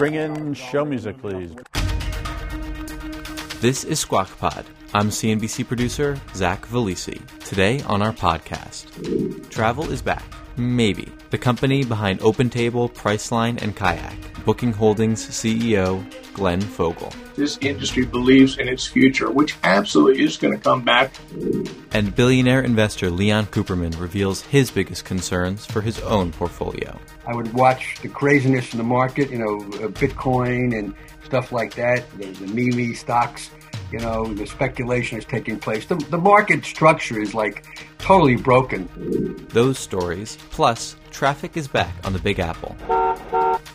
Bring in show music, please. This is Squawk Pod. I'm CNBC producer Zach Vallese. Today on our podcast, travel is back. Maybe. The company behind OpenTable, Priceline, and Kayak. Booking Holdings CEO Glenn Fogel. This industry believes in its future, which absolutely is going to come back. And billionaire investor Leon Cooperman reveals his biggest concerns for his own portfolio. I would watch the craziness in the market, you know, uh, Bitcoin and stuff like that, the, the meme stocks you know, the speculation is taking place. The, the market structure is like totally broken. Those stories, plus traffic is back on the Big Apple.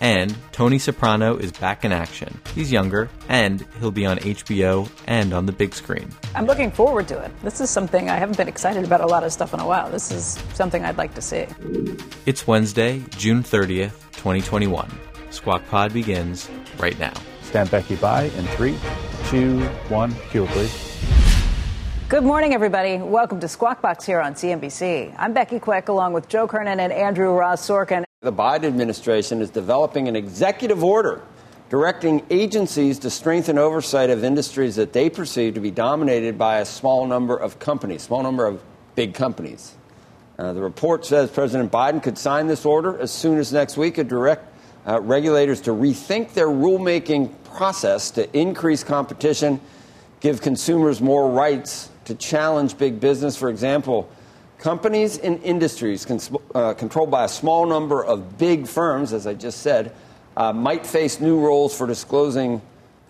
And Tony Soprano is back in action. He's younger, and he'll be on HBO and on the big screen. I'm looking forward to it. This is something I haven't been excited about a lot of stuff in a while. This is something I'd like to see. It's Wednesday, June 30th, 2021. Squawk Pod begins right now. Stand Becky by in three, two, one. Cue, please. Good morning, everybody. Welcome to Squawk Box here on CNBC. I'm Becky Quick, along with Joe Kernan and Andrew Ross Sorkin. The Biden administration is developing an executive order directing agencies to strengthen oversight of industries that they perceive to be dominated by a small number of companies, small number of big companies. Uh, the report says President Biden could sign this order as soon as next week and direct uh, regulators to rethink their rulemaking process to increase competition, give consumers more rights to challenge big business. For example, companies and industries uh, controlled by a small number of big firms, as I just said, uh, might face new rules for disclosing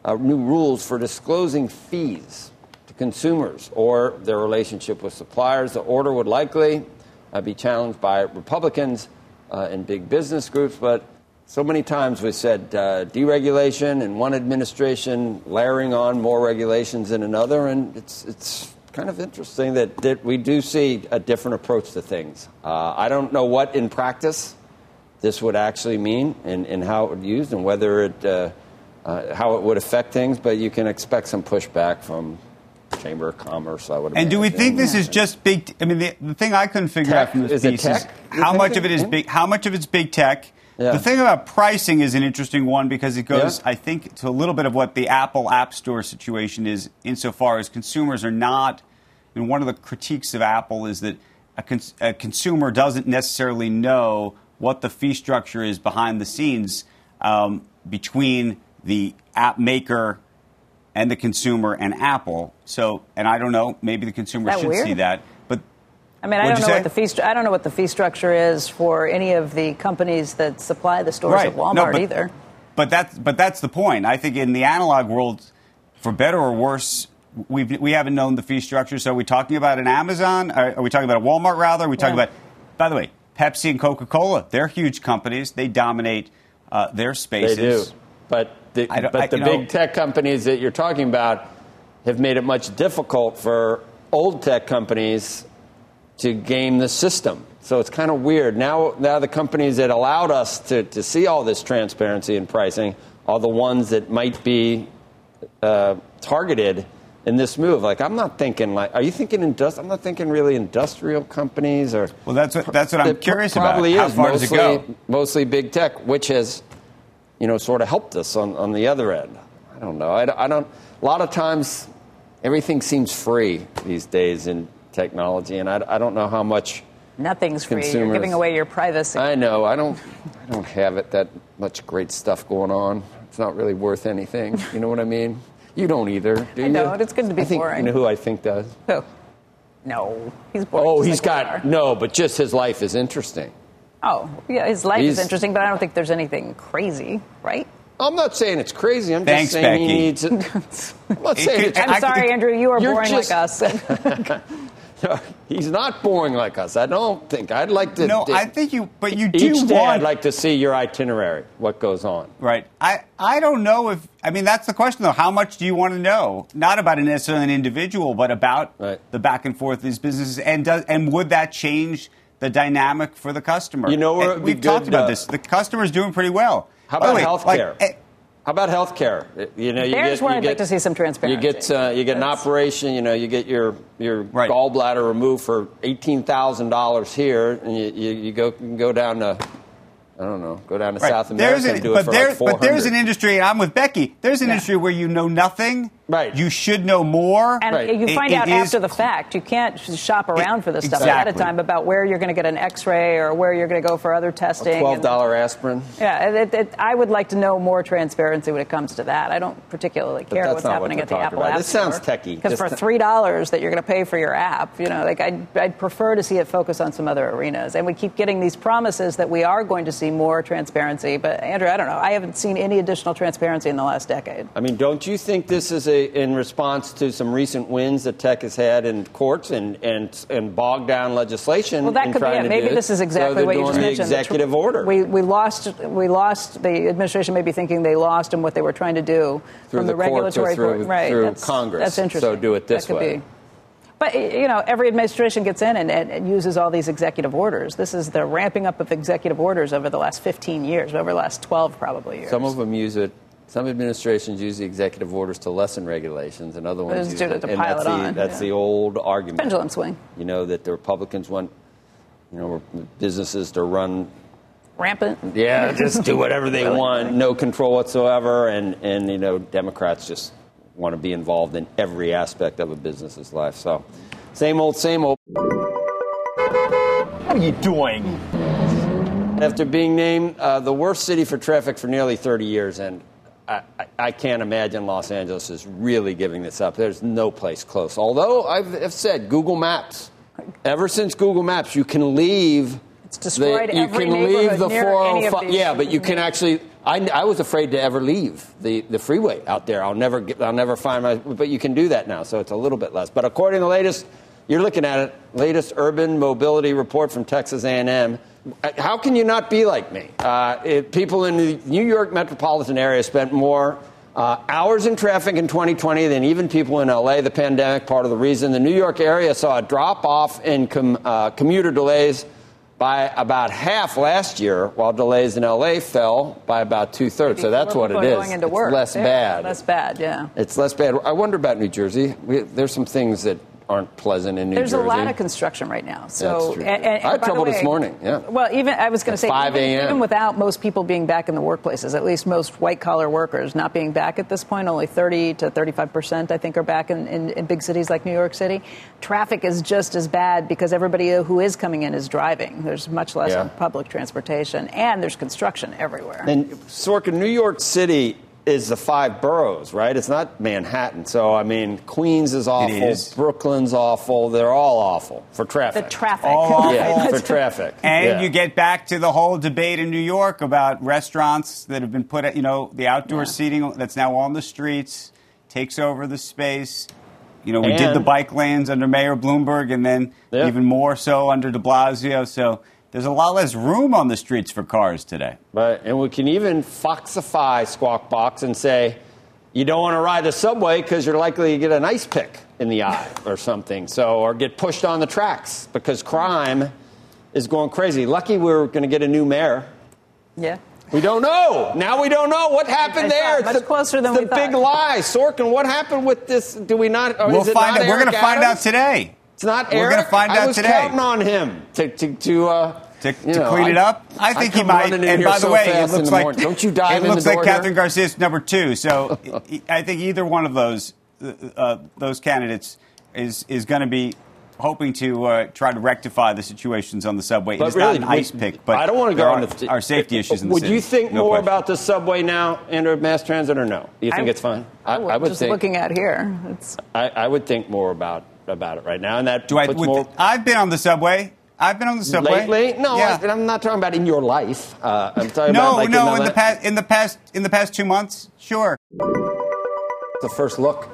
uh, new rules for disclosing fees to consumers or their relationship with suppliers. The order would likely uh, be challenged by Republicans uh, and big business groups, but so many times we said uh, deregulation in one administration, layering on more regulations in another, and it's, it's kind of interesting that, that we do see a different approach to things. Uh, I don't know what in practice this would actually mean and, and how it would be used and whether it, uh, uh, how it would affect things, but you can expect some pushback from Chamber of Commerce. I would. And do we think this is just big? I mean, the, the thing I couldn't figure tech? out from this is piece is how much of it is big. How much of it's big tech? Yeah. The thing about pricing is an interesting one because it goes, Yeah. I think, to a little bit of what the Apple App Store situation is, insofar as consumers are not. And one of the critiques of Apple is that a, cons- a consumer doesn't necessarily know what the fee structure is behind the scenes um, between the app maker and the consumer and Apple. So, and I don't know, maybe the consumer should weird? see that. But I mean, I What'd don't know say? what the fee. Stru- I don't know what the fee structure is for any of the companies that supply the stores right. at Walmart No, but, either. But that's but that's the point. I think in the analog world, for better or worse, we we haven't known the fee structure. So are we talking about an Amazon? Are, are we talking about a Walmart? Rather, are we talking Yeah. about? By the way, Pepsi and Coca Cola. They're huge companies. They dominate uh, their They do. But the, I don't- but I- the you big know- tech companies that you're talking about have made it much difficult for old tech companies to game the system. So it's kind of weird. Now, now the companies that allowed us to, to see all this transparency in pricing are the ones that might be uh, targeted in this move. Like, I'm not thinking like, are you thinking industri- I'm not thinking really industrial companies or. Well, that's what that's what I'm curious about. probably How is far does it mostly, go? mostly big tech, which has, you know, sort of helped us on, on the other end. I don't know. I, I don't. A lot of times, everything seems free these days in technology, and I, I don't know how much. Nothing's free. You're giving away your privacy. I know. I don't. I don't have it that much great stuff going on. It's not really worth anything. You know what I mean? You don't either, do I you? don't. It's good to be I think, boring. You know who I think does? Who? No, he's boring. Oh, just he's like got no, but just his life is interesting. Oh, yeah, his life is interesting, but I don't think there's anything crazy, right? I'm not saying it's crazy. I'm Thanks, just saying Becky. he needs it. I'm not saying could- it's I'm I- sorry, Andrew. You are You're boring just- like us. He's not boring like us. I don't think. I'd like to. No, I think you. But you do each day, want. I'd like to see your itinerary. What goes on? Right. I, I don't know if I mean that's the question though. How much do you want to know? Not about necessarily an individual, but about Right. the back and forth of these businesses, and does and would that change the dynamic for the customer? You know where And it'd we've talked about uh, this. The customer's doing pretty well. How about healthcare? like, eh, How about health care? You know, you There's get, where you I'd get, like to see some transparency. You get uh, you get an operation. You know, you get your your Right. gallbladder removed for eighteen thousand dollars here, and you, you, you go you can go down to I don't know, go down to right. South America There's an- and do it but for there, like four but there's an industry, and I'm with Becky. There's an Yeah. industry where you know nothing. Right. You should know more. And Right. you It- find it out is- after the fact. You can't shop around for this stuff ahead of time about where you're going to get an X-ray or where you're going to go for other testing. Twelve and- aspirin. Yeah, it, it, I would like to know more transparency when it comes to that. I don't particularly care what's not what happening at the talking Apple about. App This sounds Store. techie. Because for the- three dollars that you're going to pay for your app, you know, like I'd, I'd prefer to see it focus on some other arenas. And we keep getting these promises that we are going to see more transparency. But Andrew, I don't know. I haven't seen any additional transparency in the last decade. I mean, don't you think this is a in response to some recent wins that tech has had in courts and and and bogged down legislation? Well, that could be it. Maybe this is exactly they're what you just the mentioned. Executive order. We, we lost. We lost. The administration may be thinking they lost and what they were trying to do Through from the the, regulatory through- right? through that's, Congress. That's interesting. So do it this way. Be. But you know, every administration gets in and, and, uses all these executive orders. This is the ramping up of executive orders over the last 15 years, over the last 12 probably years. Some of them use it. Some administrations use the executive orders to lessen regulations, and other ones use it. it to and pile that's it the, on, That's yeah. the old argument. pendulum swing, You know that the Republicans want, you know, businesses to run rampant. Yeah, just do whatever they Really? want, no control whatsoever, and and you know Democrats just want to be involved in every aspect of a business's life. So, same old, same old. What are you doing? After being named uh, the worst city for traffic for nearly 30 years, and I, I, I can't imagine Los Angeles is really giving this up. There's no place close. Although I've, I've said Google Maps, ever since Google Maps, you can leave. It's destroyed the, you every can leave neighborhood the near any of 405. these- Yeah, but you can actually. I, I was afraid to ever leave the, the freeway out there. I'll never get, I'll never find my. But you can do that now, so it's a little bit less. But according to the latest, you're looking at it, latest urban mobility report from Texas A&M. uh, How can you not be like me? Uh, it, people in the New York metropolitan area spent more uh, hours in traffic in 2020 than even people in LA. The pandemic, part of the reason. The New York area saw a drop off in com, uh, commuter delays by about half last year, while delays in LA fell by about two thirds. So that's what it is. Going into it's work. less Yeah, bad. Less bad. Yeah. It's less bad. I wonder about New Jersey. We, there's some things that aren't pleasant in New There's Jersey. There's a lot of construction right now. So and- and- I had trouble this morning, yeah. Well, even I was going to say 5 even, a.m.. even without most people being back in the workplaces, at least most white collar workers not being back at this point, only 30 to 35 percent I think are back in, in, in big cities like New York City. Traffic is just as bad because everybody who is coming in is driving. There's much less Yeah. on public transportation, and there's construction everywhere. And Sorkin, New York City is the five boroughs, right? It's not Manhattan. So I mean, Queens is awful, is. Brooklyn's awful. They're all awful for traffic. the traffic. traffic. Oh, yeah, for traffic. And Yeah. you get back to the whole debate in New York about restaurants that have been put at, you know, the outdoor Yeah. seating that's now on the streets takes over the space. You know, we did the bike lanes under Mayor Bloomberg and then Yeah. even more so under de Blasio. So there's a lot less room on the streets for cars today. Right, and we can even foxify Squawk Box and say, you don't want to ride the subway because you're likely to get an ice pick in the eye or something. So, or get pushed on the tracks because crime is going crazy. Lucky we're going to get a new mayor. yeah. We don't know. Now we don't know what happened It's there. not much the, closer than the we thought. big lie, Sorkin. What happened with this? Do we not? Or We'll is it find not out. We're going to find out today. It's not We're Eric. gonna find out I out was today. counting on him to to to. Uh, To, to know, clean it up, I think he might. And by the so way, it looks like don't you dive it in looks the like door Kathryn here? Garcia is number two. So I think either one of those uh, uh, those candidates is is going to be hoping to uh, try to rectify the situations on the subway. But it's really, not an ice would- pick, but I don't want to go on the are safety issues in the subway. Would city. you think No more question. about the subway now, Andrew, mass transit, or no? You think I- it's fine? I, would, I would just think. looking at here. It's, I, I would think more about about it right now, and that Do I? puts more. I've been on the subway. I've been on the subway Lately, no, Yeah. I, am not talking about in your life. Uh, I'm talking about no, like no. in, In the past, in the past, in the past two months, sure. the first look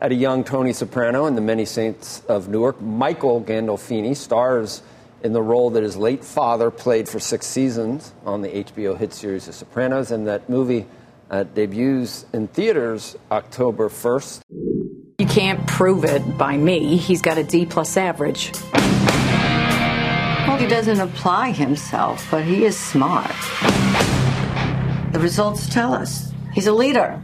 at a young Tony Soprano in The Many Saints of Newark. Michael Gandolfini stars in the role that his late father played for six seasons on the HBO hit series The Sopranos, and that movie uh, debuts in theaters October 1st. You can't prove it by me. He's got a D plus average. Well, he doesn't apply himself, but he is smart. The results tell us he's a leader.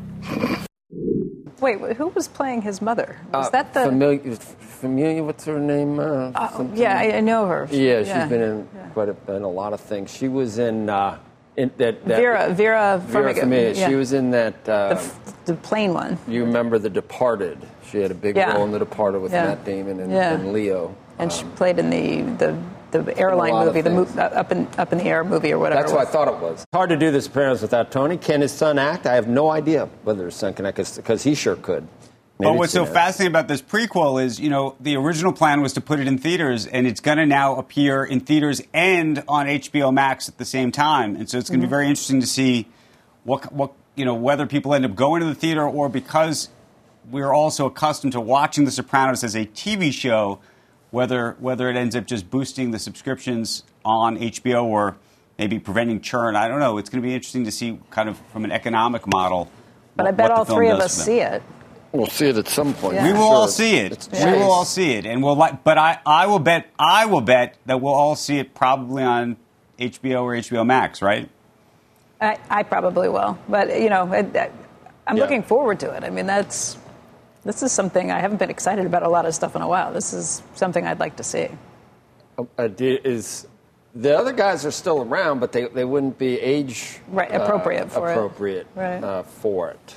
Wait, who was playing his mother? Was Uh, that the? familiar, familiar? What's her name? Uh, Uh, yeah, I, I know her. Yeah, she's been in quite a, in a lot of things. She was in, uh, in that, that Vera Vera Vera Farmiga. Farmiga. Yeah. She was in that. Uh, the, f- the plain one. you remember The Departed? She had a big Yeah. role in The Departed with Yeah. Matt Damon and, Yeah. and Leo. And she played in the the, the airline movie, the mo- uh, up in up in the air movie or whatever. That's what I thought it was. Hard to do The Sopranos without Tony. Can his son act? I have no idea whether his son can act because he sure could. Maybe But what's so fascinating about this prequel is, you know, the original plan was to put it in theaters, and it's going to now appear in theaters and on HBO Max at the same time. And so it's going to Mhm. be very interesting to see what, what, you know, whether people end up going to the theater or because we're also accustomed to watching The Sopranos as a TV show, whether whether it ends up just boosting the subscriptions on HBO or maybe preventing churn. I don't know. It's going to be interesting to see, kind of from an economic model. But I bet all three of us see it. We'll see it at some point. Yeah. We will Sure. all see it. It's We Chase. will all see it, and we'll like. But I, I will bet, I will bet that we'll all see it probably on HBO or HBO Max, right? I, I probably will, but you know, it, I, I'm Yeah. looking forward to it. I mean, that's this is something I haven't been excited about a lot of stuff in a while. This is something I'd like to see. Uh, is the other guys are still around, but they, they wouldn't be age Right, appropriate uh, for it. appropriate Right. uh, for it.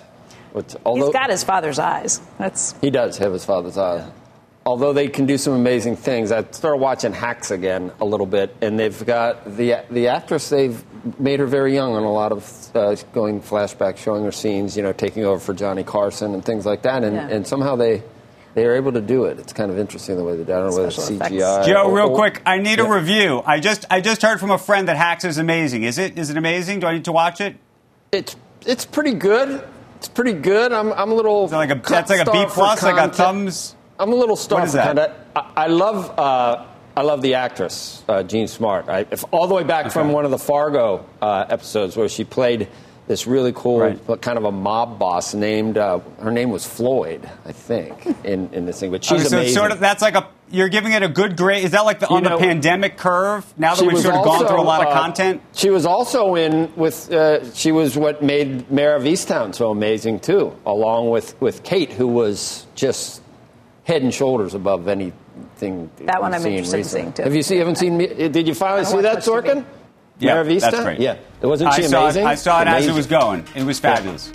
Which, although He's got his father's eyes. That's he does have his father's eyes. Although they can do some amazing things, I started watching Hacks again a little bit, and they've got the the actress. They've made her very young on a lot of uh, going flashback, showing her scenes, you know, taking over for Johnny Carson and things like that, and, Yeah. and somehow they they are able to do it. It's kind of interesting the way they do it. I don't know whether it's Special effects. CGI. Joe, or- real or- quick, I need a review. I just, I just heard from a friend that Hacks is amazing. Is it? Is it amazing? Do I need to watch it? It's it's pretty good. It's pretty good. I'm I'm a little. Is that like a, that's like a B plus, like a thumbs. I'm a little starved What is that? I, I love uh, I love the actress uh, Jean Smart. I, if, all the way back from one of the Fargo uh, episodes where she played this really cool Right. kind of a mob boss named uh, her name was Floyd, I think, in, in this thing. But she's Okay, so amazing. sort of that's like a. You're giving it a good grade. Is that like the on know, the pandemic curve? Now that we've sort of gone through a lot of uh, content. She was also in with. Uh, she was what made Mare of Easttown so amazing too, along with with Kate, who was just head and shoulders above anything. That one we've I'm seen interested in seeing, too. Have you seen? Haven't seen? me- Did you finally see that, much TV. Sorkin? Yeah, Mare of that's great. Yeah, wasn't she I saw amazing? it. I saw it as it was going. It was fabulous.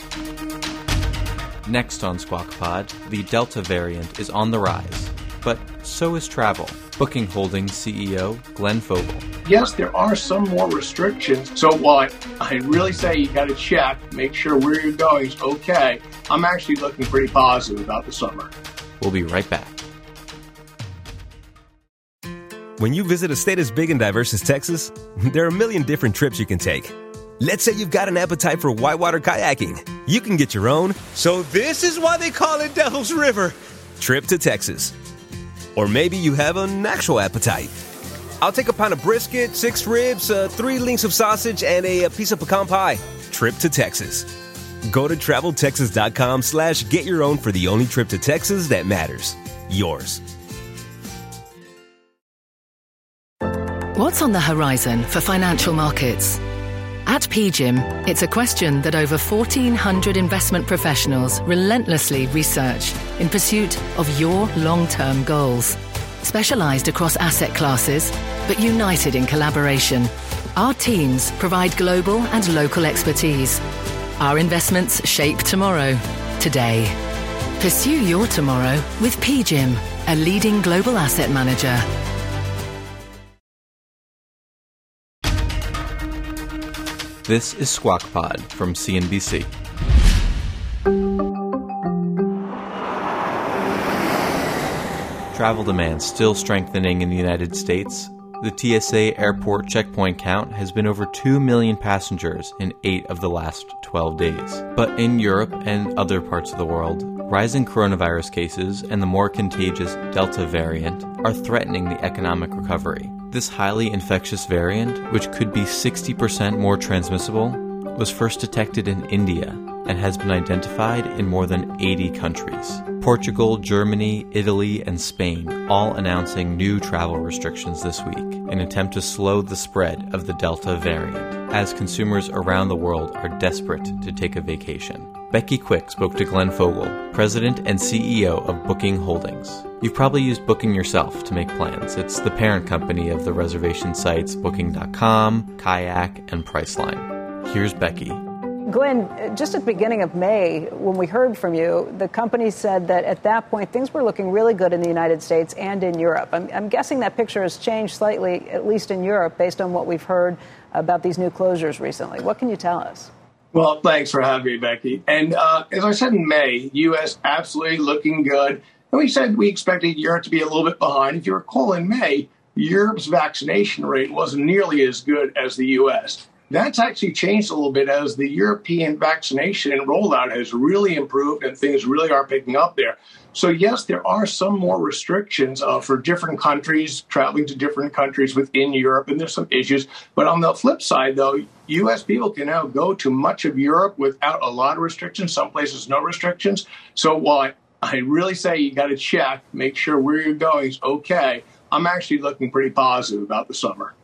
Next on Squawk Pod, the Delta variant is on the rise, but so is travel. Booking Holdings CEO Glenn Fogel. Yes, there are some more restrictions. So while I, I really say you got to check, make sure where you're going is okay, I'm actually looking pretty positive about the summer. We'll be right back. When you visit a state as big and diverse as Texas, there are a million different trips you can take. Let's say you've got an appetite for whitewater kayaking. You can get your own. So this is why they call it Devil's River. Trip to Texas. Or maybe you have an actual appetite. I'll take a pound of brisket, six ribs, uh, three links of sausage, and a, a piece of pecan pie. Trip to Texas. Go to traveltexas.com slash get your own for the only trip to Texas that matters. Yours. What's on the horizon for financial markets? At PGIM, it's a question that over 1,400 investment professionals relentlessly research in pursuit of your long term goals. Specialized across asset classes, but united in collaboration, our teams provide global and local expertise. Our investments shape tomorrow, today. Pursue your tomorrow with PGIM, a leading global asset manager. This is Squawk Pod from CNBC. Travel demand still strengthening in the United States. The TSA airport checkpoint count has been over 2 million passengers in 8 of the last 12 days. But in Europe and other parts of the world, Rising coronavirus cases and the more contagious Delta variant are threatening the economic recovery. This highly infectious variant, which could be 60% more transmissible, was first detected in India and has been identified in more than 80 countries. Portugal, Germany, Italy, and Spain all announcing new travel restrictions this week in an attempt to slow the spread of the Delta variant, as consumers around the world are desperate to take a vacation. Becky Quick spoke to Glenn Fogel, President and CEO of Booking Holdings. You've probably used Booking yourself to make plans. It's the parent company of the reservation sites Booking.com, Kayak, and Priceline. Here's Becky. Glenn, just at the beginning of May, when we heard from you, the company said that at that point things were looking really good in the United States and in Europe. I'm, I'm, guessing that picture has changed slightly, at least in Europe, based on what we've heard about these new closures recently. What can you tell us? Well, thanks for having me, Becky. And uh, as I said in May, U.S. absolutely looking good. And we said we expected Europe to be a little bit behind. If you recall, in May, Europe's vaccination rate wasn't nearly as good as the U.S. That's actually changed a little bit as the European vaccination rollout has really improved and things really are picking up there. So, yes, there are some more restrictions uh, for different countries, traveling to different countries within Europe, and there's some issues. But on the flip side, though, U.S. people can now go to much of Europe without a lot of restrictions, some places no restrictions. So, while I, I really say you got to check, make sure where you're going is okay, I'm actually looking pretty positive about the summer.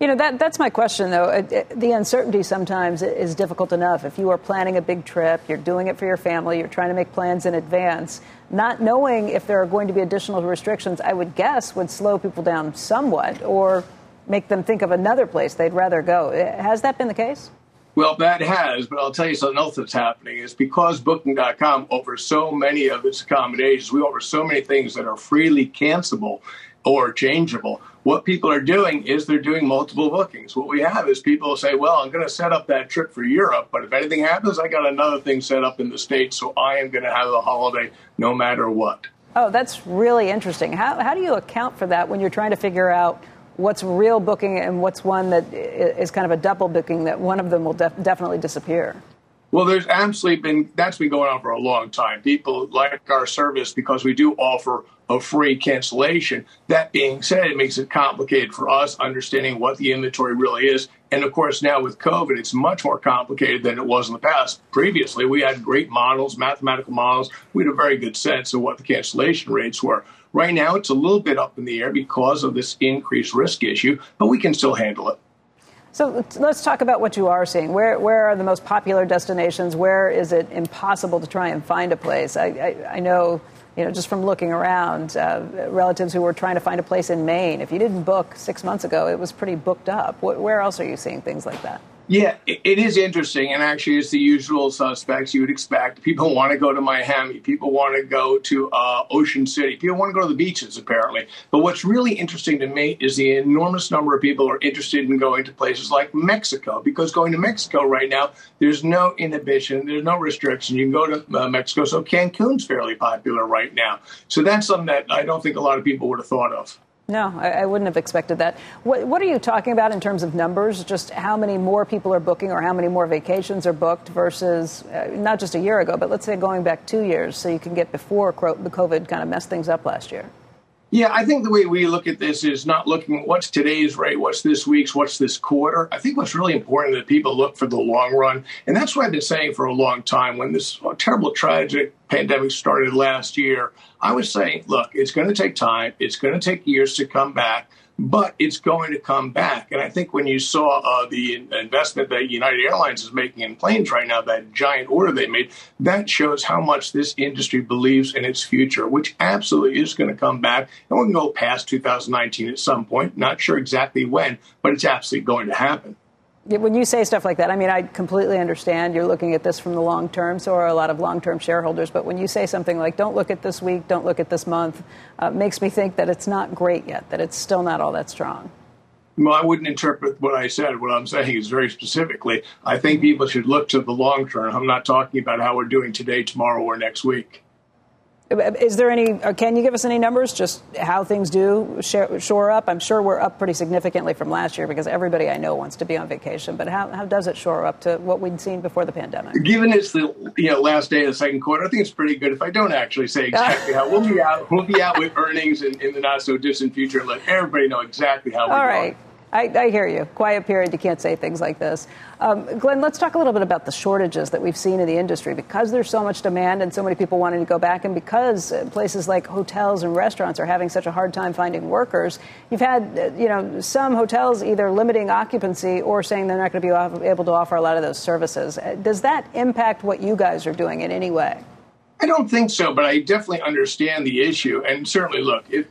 You know, that, that's my question, though. It, it, the uncertainty sometimes is difficult enough. If you are planning a big trip, you're doing it for your family, you're trying to make plans in advance, not knowing if there are going to be additional restrictions, I would guess would slow people down somewhat or make them think of another place they'd rather go. Has that been the case? Well, that has, but I'll tell you something else that's happening is because Booking.com offers so many of its accommodations, we offer so many things that are freely cancelable or changeable. What people are doing is they're doing multiple bookings. What we have is people say, well, I'm going to set up that trip for Europe, but if anything happens, I got another thing set up in the States, so I am going to have a holiday no matter what. Oh, that's really interesting. How, how do you account for that when you're trying to figure out what's real booking and what's one that is kind of a double booking that one of them will def- definitely disappear? Well, there's absolutely been that's been going on for a long time. People like our service because we do offer a free cancellation. That being said, it makes it complicated for us understanding what the inventory really is. And of course, now with COVID, it's much more complicated than it was in the past. Previously, we had great models, mathematical models. We had a very good sense of what the cancellation rates were. Right now, it's a little bit up in the air because of this increased risk issue, but we can still handle it. So let's talk about what you are seeing. Where, where are the most popular destinations? Where is it impossible to try and find a place? I, I, I know, you know, just from looking around, uh, relatives who were trying to find a place in Maine. If you didn't book six months ago, it was pretty booked up. Where else are you seeing things like that? Yeah, it is interesting, and actually, it's the usual suspects you would expect. People want to go to Miami. People want to go to uh, Ocean City. People want to go to the beaches, apparently. But what's really interesting to me is the enormous number of people are interested in going to places like Mexico, because going to Mexico right now, there's no inhibition, there's no restriction. You can go to uh, Mexico, so Cancun's fairly popular right now. So that's something that I don't think a lot of people would have thought of. No, I, I, wouldn't have expected that. What, what, are you talking about in terms of numbers? Just how many more people are booking or how many more vacations are booked versus uh, not just a year ago, but let's say going back two years so you can get before the COVID kind of messed things up last year? Yeah, I think the way we look at this is not looking at what's today's rate, what's this week's, what's this quarter. I think what's really important that people look for the long run. And that's what I've been saying for a long time. When this terrible, tragic pandemic started last year, I was saying, look, it's going to take time, it's going to take years to come back but it's going to come back. And I think when you saw uh, the investment that United Airlines is making in planes right now, that giant order they made, that shows how much this industry believes in its future, which absolutely is going to come back. And we can go past 2019 at some point. Not sure exactly when, but it's absolutely going to happen when you say stuff like that, I mean, I completely understand you're looking at this from the long term, so are a lot of long term shareholders. But when you say something like, don't look at this week, don't look at this month, uh, makes me think that it's not great yet, that it's still not all that strong. Well, I wouldn't interpret what I said. What I'm saying is very specifically, I think people should look to the long term. I'm not talking about how we're doing today, tomorrow, or next week. Is there any, or can you give us any numbers, just how things do shore up? I'm sure we're up pretty significantly from last year because everybody I know wants to be on vacation, but how, how does it shore up to what we'd seen before the pandemic? Given it's the you know last day of the second quarter, I think it's pretty good if I don't actually say exactly how. We'll be out, we'll be out with earnings in, in the not so distant future and let everybody know exactly how we're All right. going. I, I, hear you. Quiet period, you can't say things like this. Um, Glenn, let's talk a little bit about the shortages that we've seen in the industry because there's so much demand and so many people wanting to go back, and because places like hotels and restaurants are having such a hard time finding workers. You've had, uh, you know, some hotels either limiting occupancy or saying they're not going to be able to offer a lot of those services. Uh, does that impact what you guys are doing in any way? I don't think so, but I definitely understand the issue. And certainly, look, it,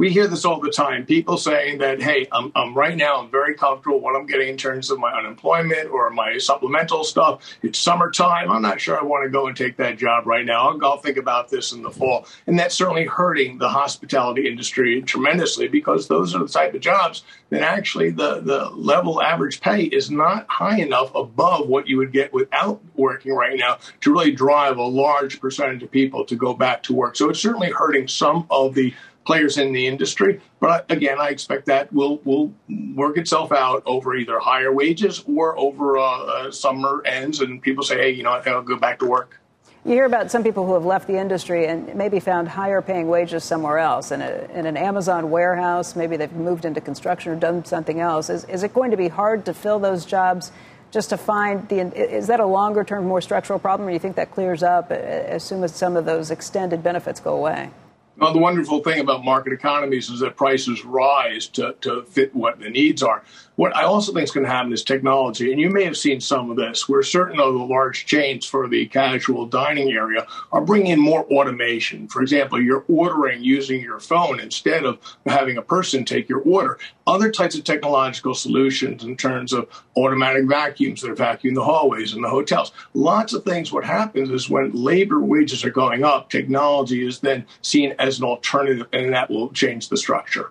we hear this all the time. People saying that, hey, I'm, I'm, right now, I'm very comfortable what I'm getting in terms of my unemployment or my supplemental stuff. It's summertime. I'm not sure I want to go and take that job right now. I'll, I'll think about this in the fall. And that's certainly hurting the hospitality industry tremendously because those are the type of jobs that actually the, the level average pay is not high enough above what you would get without working right now to really drive a large percentage of people to go back to work. So it's certainly hurting some of the players in the industry. But again, I expect that will will work itself out over either higher wages or over uh, uh, summer ends, and people say, hey, you know, I'll go back to work. You hear about some people who have left the industry and maybe found higher paying wages somewhere else in, a, in an Amazon warehouse. Maybe they've moved into construction or done something else. Is, is it going to be hard to fill those jobs just to find the. Is that a longer term, more structural problem, or do you think that clears up as soon as some of those extended benefits go away? Well, the wonderful thing about market economies is that prices rise to, to fit what the needs are. What I also think is going to happen is technology, and you may have seen some of this, where certain of the large chains for the casual dining area are bringing in more automation. For example, you're ordering using your phone instead of having a person take your order. Other types of technological solutions in terms of automatic vacuums that are vacuuming the hallways in the hotels. Lots of things. What happens is when labor wages are going up, technology is then seen as an alternative, and that will change the structure.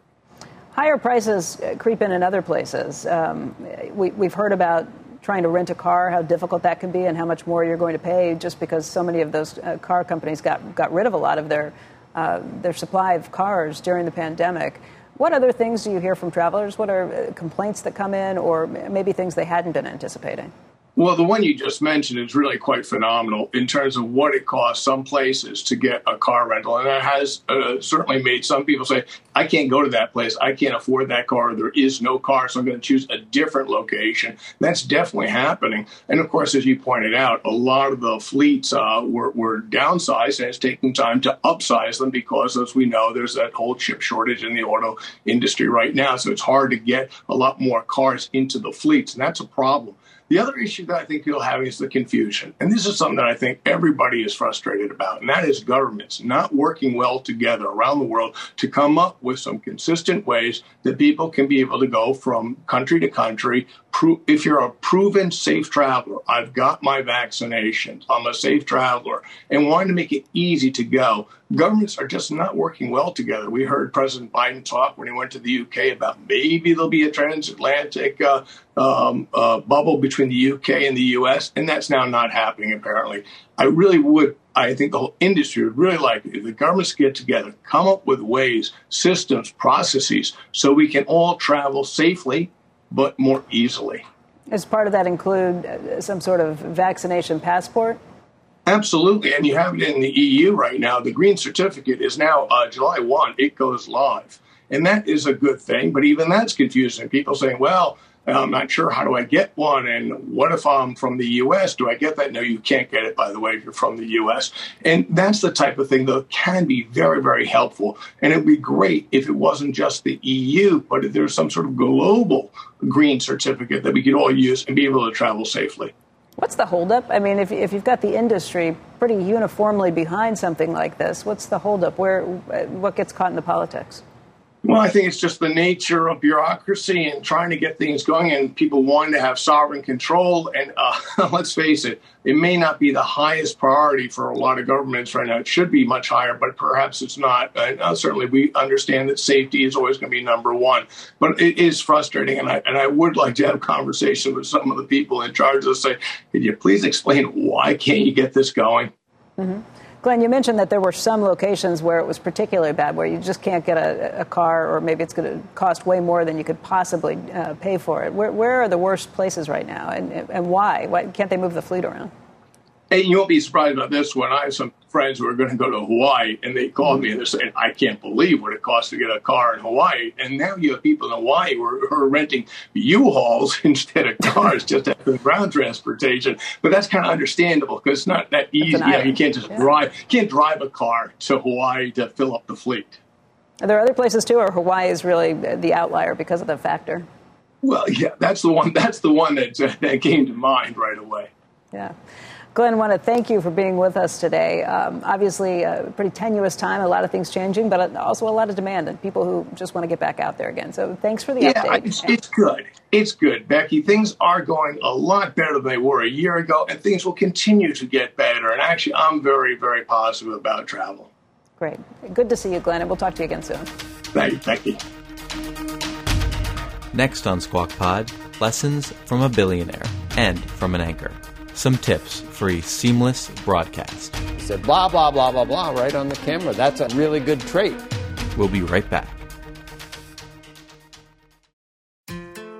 Higher prices creep in in other places. Um, we, we've heard about trying to rent a car, how difficult that can be, and how much more you're going to pay just because so many of those uh, car companies got, got rid of a lot of their, uh, their supply of cars during the pandemic. What other things do you hear from travelers? What are uh, complaints that come in, or maybe things they hadn't been anticipating? Well, the one you just mentioned is really quite phenomenal in terms of what it costs some places to get a car rental. And that has uh, certainly made some people say, I can't go to that place. I can't afford that car. There is no car, so I'm going to choose a different location. That's definitely happening. And of course, as you pointed out, a lot of the fleets uh, were, were downsized, and it's taking time to upsize them because, as we know, there's that whole chip shortage in the auto industry right now. So it's hard to get a lot more cars into the fleets, and that's a problem. The other issue that I think people have is the confusion. And this is something that I think everybody is frustrated about, and that is governments not working well together around the world to come up with some consistent ways that people can be able to go from country to country. If you're a proven safe traveler, I've got my vaccinations, I'm a safe traveler, and wanting to make it easy to go, governments are just not working well together. We heard President Biden talk when he went to the UK about maybe there'll be a transatlantic uh, um, uh, bubble between the UK and the US, and that's now not happening apparently. I really would. I think the whole industry would really like it if the governments get together, come up with ways, systems, processes, so we can all travel safely but more easily. Does part of that include uh, some sort of vaccination passport? Absolutely, and you have it in the EU right now. The green certificate is now uh, July 1, it goes live. And that is a good thing, but even that's confusing. People saying, well, I'm not sure how do I get one, and what if I'm from the U.S.? Do I get that? No, you can't get it. By the way, if you're from the U.S., and that's the type of thing that can be very, very helpful. And it'd be great if it wasn't just the EU, but if there's some sort of global green certificate that we could all use and be able to travel safely. What's the holdup? I mean, if, if you've got the industry pretty uniformly behind something like this, what's the holdup? Where what gets caught in the politics? Well, I think it's just the nature of bureaucracy and trying to get things going, and people wanting to have sovereign control. And uh, let's face it, it may not be the highest priority for a lot of governments right now. It should be much higher, but perhaps it's not. And uh, certainly, we understand that safety is always going to be number one. But it is frustrating, and I and I would like to have conversations with some of the people in charge to say, "Could you please explain why can't you get this going?" Mm-hmm. Glenn, you mentioned that there were some locations where it was particularly bad, where you just can't get a, a car, or maybe it's going to cost way more than you could possibly uh, pay for it. Where, where, are the worst places right now, and, and why? Why can't they move the fleet around? And you won't be surprised about this one. I have some friends who are going to go to Hawaii, and they called me and they're saying, "I can't believe what it costs to get a car in Hawaii." And now you have people in Hawaii who are, who are renting U-Hauls instead of cars just to have ground transportation. But that's kind of understandable because it's not that easy. You, know, you can't just yeah. drive can't drive a car to Hawaii to fill up the fleet. Are there other places too, or Hawaii is really the outlier because of the factor? Well, yeah, that's the one. That's the one that uh, that came to mind right away. Yeah. Glenn, I want to thank you for being with us today. Um, obviously, a pretty tenuous time, a lot of things changing, but also a lot of demand and people who just want to get back out there again. So thanks for the yeah, update. It's, it's good. It's good, Becky. Things are going a lot better than they were a year ago, and things will continue to get better. And actually, I'm very, very positive about travel. Great. Good to see you, Glenn, and we'll talk to you again soon. Thank you. Thank you. Next on Squawk Pod, lessons from a billionaire and from an anchor some tips for a seamless broadcast. He said, blah, blah, blah, blah, blah, right on the camera. That's a really good trait. We'll be right back.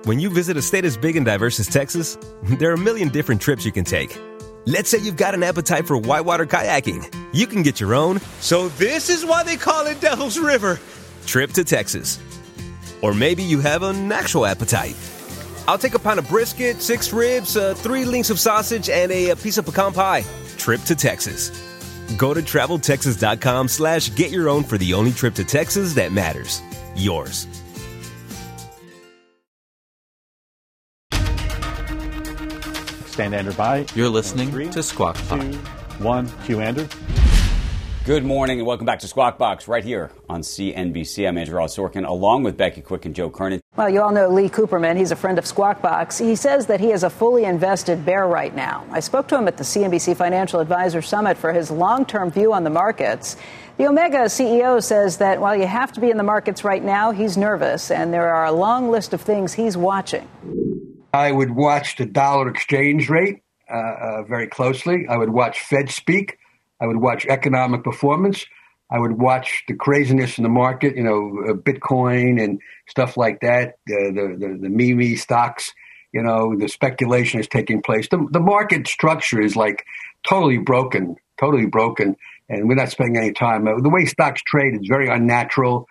When you visit a state as big and diverse as Texas, there are a million different trips you can take. Let's say you've got an appetite for whitewater kayaking. You can get your own, so this is why they call it Devil's River, trip to Texas. Or maybe you have an actual appetite I'll take a pound of brisket, six ribs, uh, three links of sausage, and a, a piece of pecan pie. Trip to Texas. Go to traveltexas.com slash get your own for the only trip to Texas that matters. Yours. Stand Andrew by. You're listening Three, to Squawk Pod. Two, one, Q Andrew. Good morning and welcome back to Squawk Box right here on CNBC. I'm Andrew Ross Sorkin along with Becky Quick and Joe Kernan. Well, you all know Lee Cooperman. He's a friend of Squawk Box. He says that he is a fully invested bear right now. I spoke to him at the CNBC Financial Advisor Summit for his long term view on the markets. The Omega CEO says that while you have to be in the markets right now, he's nervous, and there are a long list of things he's watching. I would watch the dollar exchange rate uh, uh, very closely. I would watch Fed speak. I would watch economic performance. I would watch the craziness in the market, you know, uh, Bitcoin and stuff like that, uh, the, the, the meme stocks, you know, the speculation is taking place. The, the market structure is like totally broken, totally broken. And we're not spending any time. Uh, the way stocks trade is very unnatural.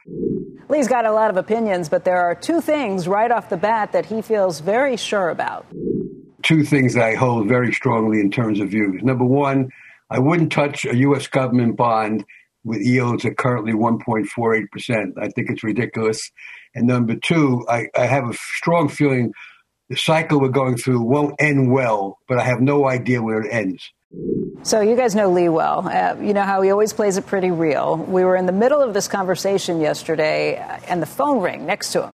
Lee's got a lot of opinions, but there are two things right off the bat that he feels very sure about. Two things that I hold very strongly in terms of views. Number one, I wouldn't touch a U.S. government bond with yields at currently 1.48%. I think it's ridiculous. And number two, I, I have a strong feeling the cycle we're going through won't end well, but I have no idea where it ends. So you guys know Lee well. Uh, you know how he always plays it pretty real. We were in the middle of this conversation yesterday, uh, and the phone rang next to him.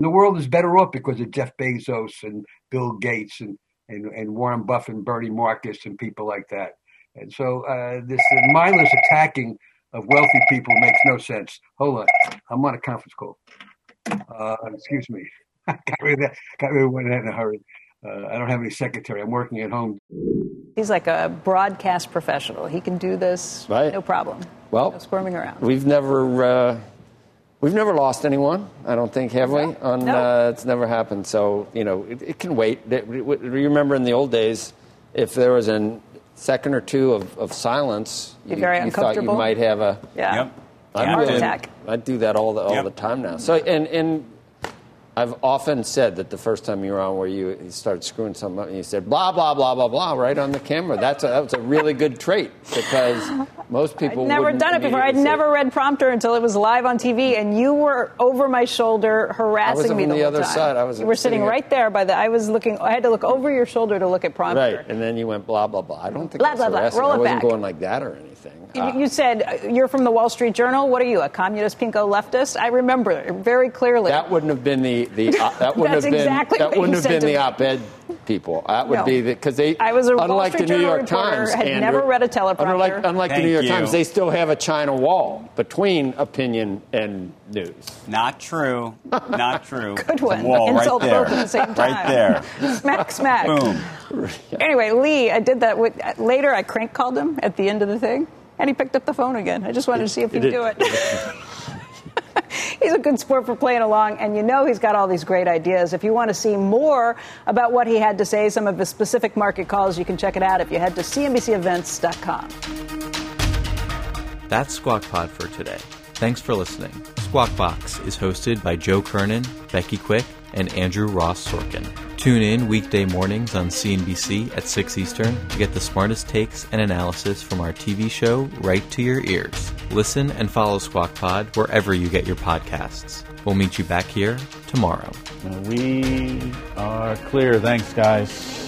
The world is better off because of Jeff Bezos and Bill Gates and, and, and Warren Buffett and Bernie Marcus and people like that. And so uh, this mindless attacking of wealthy people makes no sense. Hold on, I'm on a conference call. Uh, excuse me. got rid of that. Got rid of that in a hurry. Uh, I don't have any secretary. I'm working at home. He's like a broadcast professional. He can do this, right. no problem. Well, no squirming around. We've never. Uh, we've never lost anyone, I don't think, have we? On no. uh, it's never happened. So you know, it, it can wait. Do you remember in the old days, if there was an second or two of, of silence, you, very you thought you might have a yeah. Yep. I'm Heart really, attack. I do that all the all Yep. the time now. So and and I've often said that the first time you were on where you, started screwing something up and you said blah blah blah blah blah right on the camera. That's a, that was a really good trait because most people I'd never done it before. I'd say- never read prompter until it was live on TV, and you were over my shoulder harassing me on the, the other time. side. I was You were sitting sitting at- right there by the. I was looking. I had to look over your shoulder to look at prompter. Right, and then you went blah blah blah. I don't think Blah, blah, blah. Roll I it wasn't back. going like that or anything. You, Ah. you said uh, you're from the Wall Street Journal. What are you, a communist pinko leftist? I remember very clearly. That wouldn't have been the, the uh, that wouldn't have been exactly that wouldn't have been the op-ed people. That would No. be because they. I was a unlike the New York Times. had Andrew, never read a teleprompter. Unlike, unlike the New York you. Times, they still have a China wall between opinion and news. Not true. Not true. Good one. wall Insult right there. both at the same time. Right there. smack, smack. Boom. Anyway, Lee, I did that with, later. I crank called him at the end of the thing. And he picked up the phone again. I just wanted to see if he'd do it. he's a good sport for playing along, and you know he's got all these great ideas. If you want to see more about what he had to say, some of his specific market calls, you can check it out if you head to cnbcevents.com. That's Squawk Pod for today. Thanks for listening. Squawk Box is hosted by Joe Kernan, Becky Quick, and Andrew Ross Sorkin. Tune in weekday mornings on CNBC at 6 Eastern to get the smartest takes and analysis from our TV show right to your ears. Listen and follow Squawk Pod wherever you get your podcasts. We'll meet you back here tomorrow. We are clear. Thanks, guys.